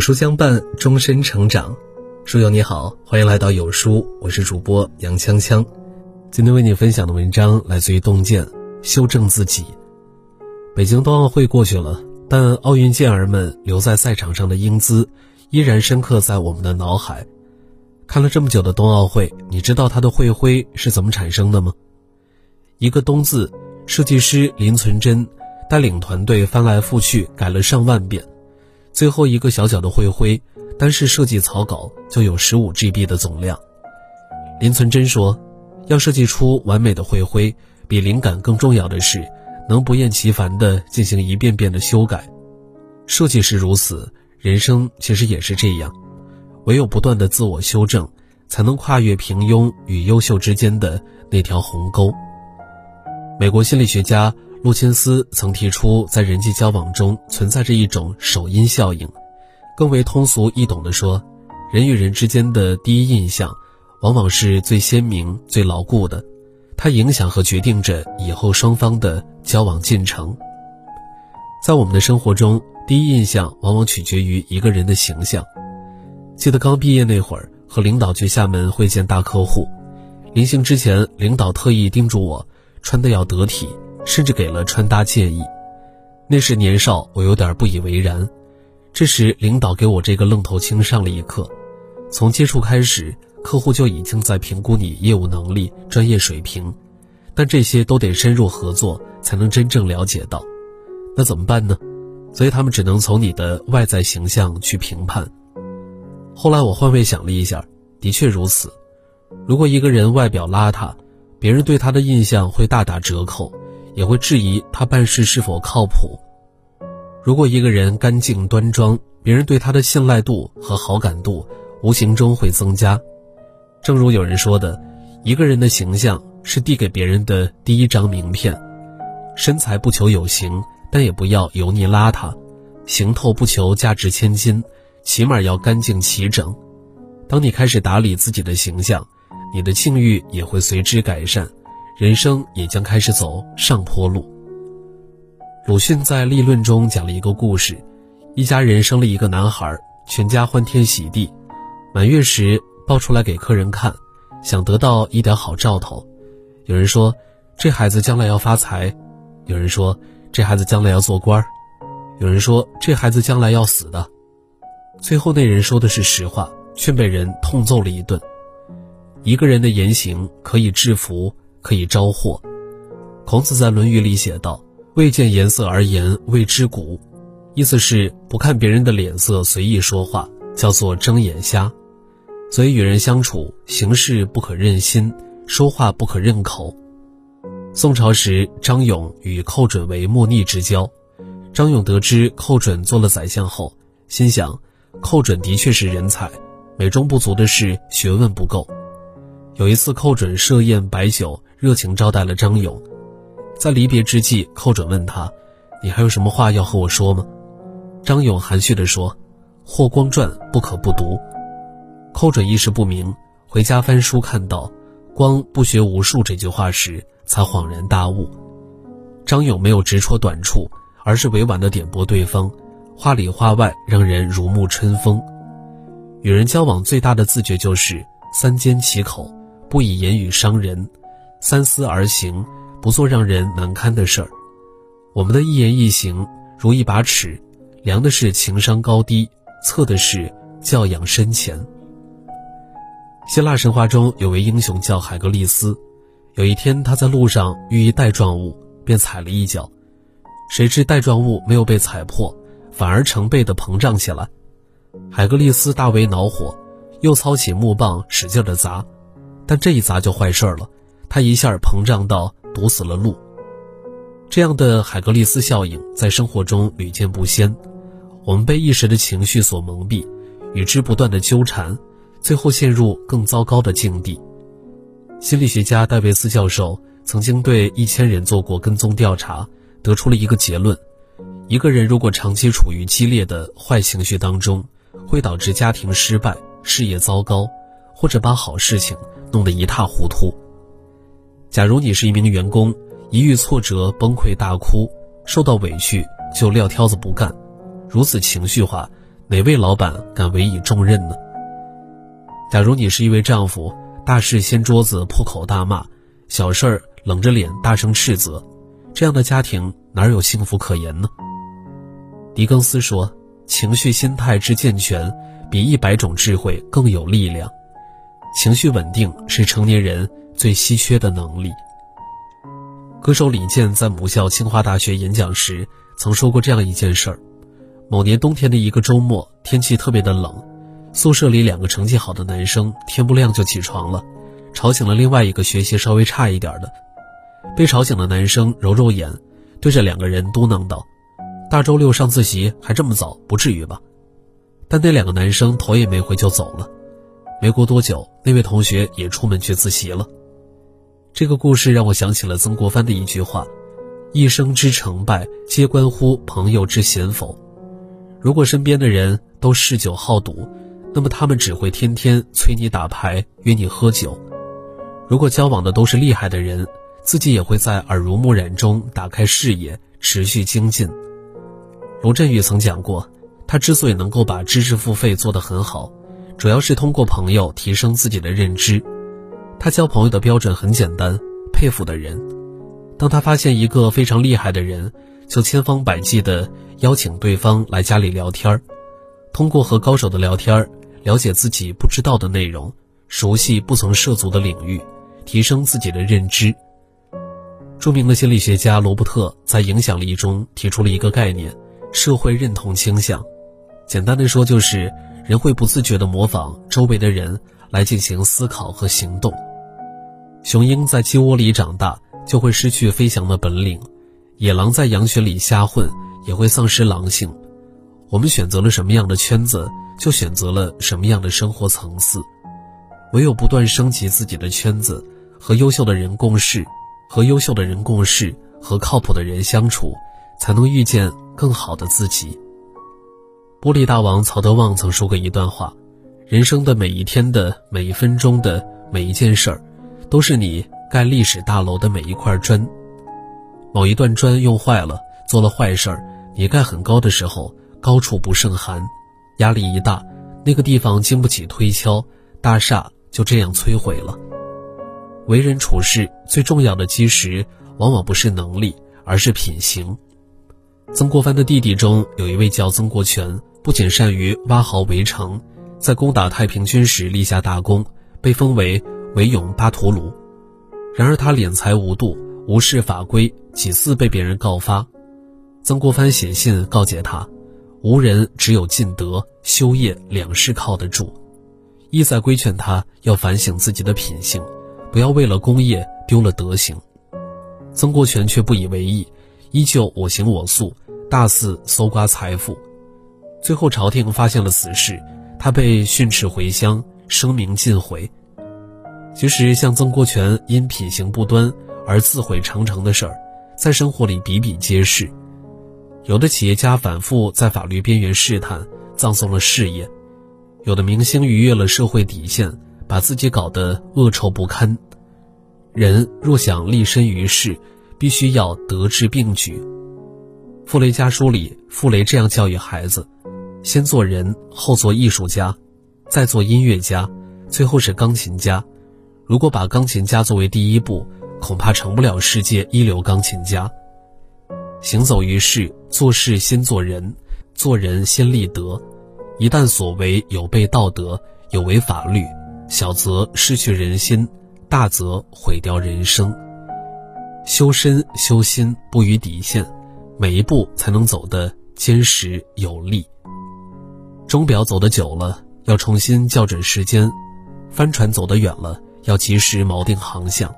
书相伴，终身成长。书友你好，欢迎来到有书，我是主播杨锵锵。今天为你分享的文章来自于洞见，修正自己。北京冬奥会过去了，但奥运健儿们留在赛场上的英姿，依然深刻在我们的脑海。看了这么久的冬奥会，你知道它的会徽是怎么产生的吗？一个“冬”字，设计师林存真带领团队翻来覆去改了上万遍，最后一个小小的会徽，单是设计草稿就有十五 GB 的总量。林存真说：“要设计出完美的会徽，比灵感更重要的是。”能不厌其烦地进行一遍遍的修改，设计是如此，人生其实也是这样。唯有不断的自我修正，才能跨越平庸与优秀之间的那条鸿沟。美国心理学家路钦斯曾提出，在人际交往中存在着一种首因效应。更为通俗易懂地说，人与人之间的第一印象，往往是最鲜明、最牢固的。它影响和决定着以后双方的交往进程。在我们的生活中，第一印象往往取决于一个人的形象。记得刚毕业那会儿，和领导去厦门会见大客户，临行之前，领导特意叮嘱我穿得要得体，甚至给了穿搭建议。那时年少，我有点不以为然。这时，领导给我这个愣头青上了一课：从接触开始。客户就已经在评估你业务能力、专业水平，但这些都得深入合作才能真正了解到。那怎么办呢？所以他们只能从你的外在形象去评判。后来我换位想了一下，的确如此。如果一个人外表邋遢，别人对他的印象会大打折扣，也会质疑他办事是否靠谱。如果一个人干净端庄，别人对他的信赖度和好感度无形中会增加。正如有人说的，一个人的形象是递给别人的第一张名片。身材不求有型，但也不要油腻邋遢；行头不求价值千金，起码要干净齐整。当你开始打理自己的形象，你的境遇也会随之改善，人生也将开始走上坡路。鲁迅在立论中讲了一个故事：一家人生了一个男孩，全家欢天喜地，满月时。抱出来给客人看，想得到一点好兆头。有人说，这孩子将来要发财；有人说，这孩子将来要做官；有人说，这孩子将来要死的。最后那人说的是实话，却被人痛揍了一顿。一个人的言行可以制服，可以招祸。孔子在《论语》里写道：“未见颜色而言，谓之古。”意思是不看别人的脸色随意说话，叫做睁眼瞎。所以与人相处，行事不可任心，说话不可任口。宋朝时，张勇与寇准为莫逆之交。张勇得知寇准做了宰相后，心想，寇准的确是人才，美中不足的是学问不够。有一次，寇准设宴摆酒，热情招待了张勇。在离别之际，寇准问他：“你还有什么话要和我说吗？”张勇含蓄地说：“《霍光传》不可不读。”寇准一时不明，回家翻书看到“光不学无术”这句话时，才恍然大悟。张勇没有直戳短处，而是委婉地点拨对方，话里话外让人如沐春风。与人交往最大的自觉就是三缄其口，不以言语伤人；三思而行，不做让人难堪的事儿。我们的一言一行如一把尺，量的是情商高低，测的是教养深浅。希腊神话中有位英雄叫海格力斯，有一天他在路上遇一带状物，便踩了一脚，谁知带状物没有被踩破，反而成倍的膨胀起来。海格力斯大为恼火，又操起木棒使劲的砸，但这一砸就坏事了，他一下膨胀到堵死了路。这样的海格力斯效应在生活中屡见不鲜，我们被一时的情绪所蒙蔽，与之不断的纠缠。最后陷入更糟糕的境地。心理学家戴维斯教授曾经对一千人做过跟踪调查，得出了一个结论：一个人如果长期处于激烈的坏情绪当中，会导致家庭失败、事业糟糕，或者把好事情弄得一塌糊涂。假如你是一名员工，一遇挫折崩溃大哭，受到委屈就撂挑子不干，如此情绪化。哪位老板敢委以重任呢？假如你是一位丈夫，大事掀桌子破口大骂，小事儿冷着脸大声斥责，这样的家庭哪有幸福可言呢？狄更斯说：“情绪心态之健全，比一百种智慧更有力量。情绪稳定是成年人最稀缺的能力。”歌手李健在母校清华大学演讲时曾说过这样一件事儿：某年冬天的一个周末，天气特别的冷，宿舍里两个成绩好的男生天不亮就起床了，吵醒了另外一个学习稍微差一点的。被吵醒的男生揉揉眼，对着两个人嘟囔道。大周六上自习还这么早，不至于吧？但那两个男生头也没回就走了。没过多久，那位同学也出门去自习了。这个故事让我想起了曾国藩的一句话：“一生之成败，皆关乎朋友之贤否。”如果身边的人都嗜酒好赌，那么他们只会天天催你打牌，约你喝酒；如果交往的都是厉害的人，自己也会在耳濡目染中打开视野，持续精进。罗振宇曾讲过，他之所以能够把知识付费做得很好，主要是通过朋友提升自己的认知。他交朋友的标准很简单：佩服的人。当他发现一个非常厉害的人，就千方百计地邀请对方来家里聊天儿。通过和高手的聊天儿，了解自己不知道的内容，熟悉不曾涉足的领域，提升自己的认知。著名的心理学家罗伯特在《影响力》中提出了一个概念。社会认同倾向，简单的说就是人会不自觉地模仿周围的人来进行思考和行动。雄鹰在鸡窝里长大就会失去飞翔的本领，野狼在羊群里瞎混也会丧失狼性。我们选择了什么样的圈子，就选择了什么样的生活层次。唯有不断升级自己的圈子，和优秀的人共事，和优秀的人共事，和靠谱的人相处，才能遇见。更好的自己。玻璃大王曹德旺曾说过一段话：人生的每一天的每一分钟的每一件事儿，都是你盖历史大楼的每一块砖。某一段砖用坏了，做了坏事儿，你盖很高的时候，高处不胜寒，压力一大，那个地方经不起推敲，大厦就这样摧毁了。为人处事最重要的基石，往往不是能力，而是品行。曾国藩的弟弟中有一位叫曾国荃，不仅善于挖壕围城，在攻打太平军时立下大功，被封为韦勇巴图鲁。然而他敛财无度，无视法规，几次被别人告发。曾国藩写信告诫他：“无人只有尽德修业两事靠得住。”意在规劝他要反省自己的品性，不要为了功业丢了德行。曾国荃却不以为意。依旧我行我素，大肆搜刮财富，最后朝廷发现了此事，他被训斥回乡，声名尽毁。其实，像曾国荃因品行不端而自毁长城的事儿，在生活里比比皆是。有的企业家反复在法律边缘试探，葬送了事业；有的明星逾越了社会底线，把自己搞得恶臭不堪。人若想立身于世，必须要德智并举。傅雷家书里，傅雷这样教育孩子：先做人，后做艺术家，再做音乐家，最后是钢琴家。如果把钢琴家作为第一步，恐怕成不了世界一流钢琴家。行走于世，做事先做人，做人先立德。一旦所为有悖道德，有违法律，小则失去人心，大则毁掉人生。修身修心不逾底线，每一步才能走得坚实有力。钟表走得久了，要重新校准时间；帆船走得远了，要及时锚定航向。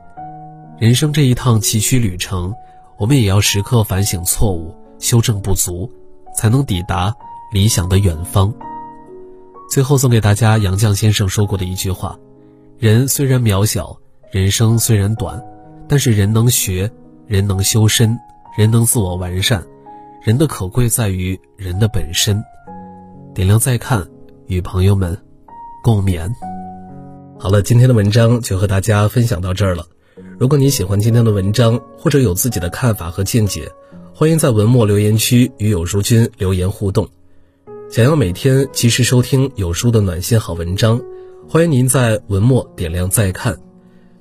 人生这一趟崎岖旅程，我们也要时刻反省错误，修正不足，才能抵达理想的远方。最后送给大家杨绛先生说过的一句话：人虽然渺小，人生虽然短。但是人能学，人能修身，人能自我完善，人的可贵在于人的本身。点亮再看，与朋友们共勉。好了，今天的文章就和大家分享到这儿了。如果你喜欢今天的文章，或者有自己的看法和见解，欢迎在文末留言区与有书君留言互动。想要每天及时收听有书的暖心好文章，欢迎您在文末点亮再看。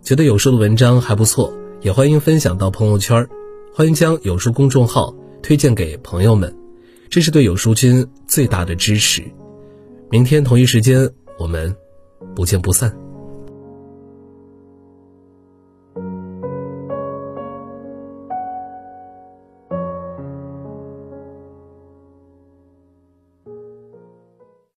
觉得有书的文章还不错，也欢迎分享到朋友圈。欢迎将有书公众号推荐给朋友们，这是对有书君最大的支持。明天同一时间，我们不见不散。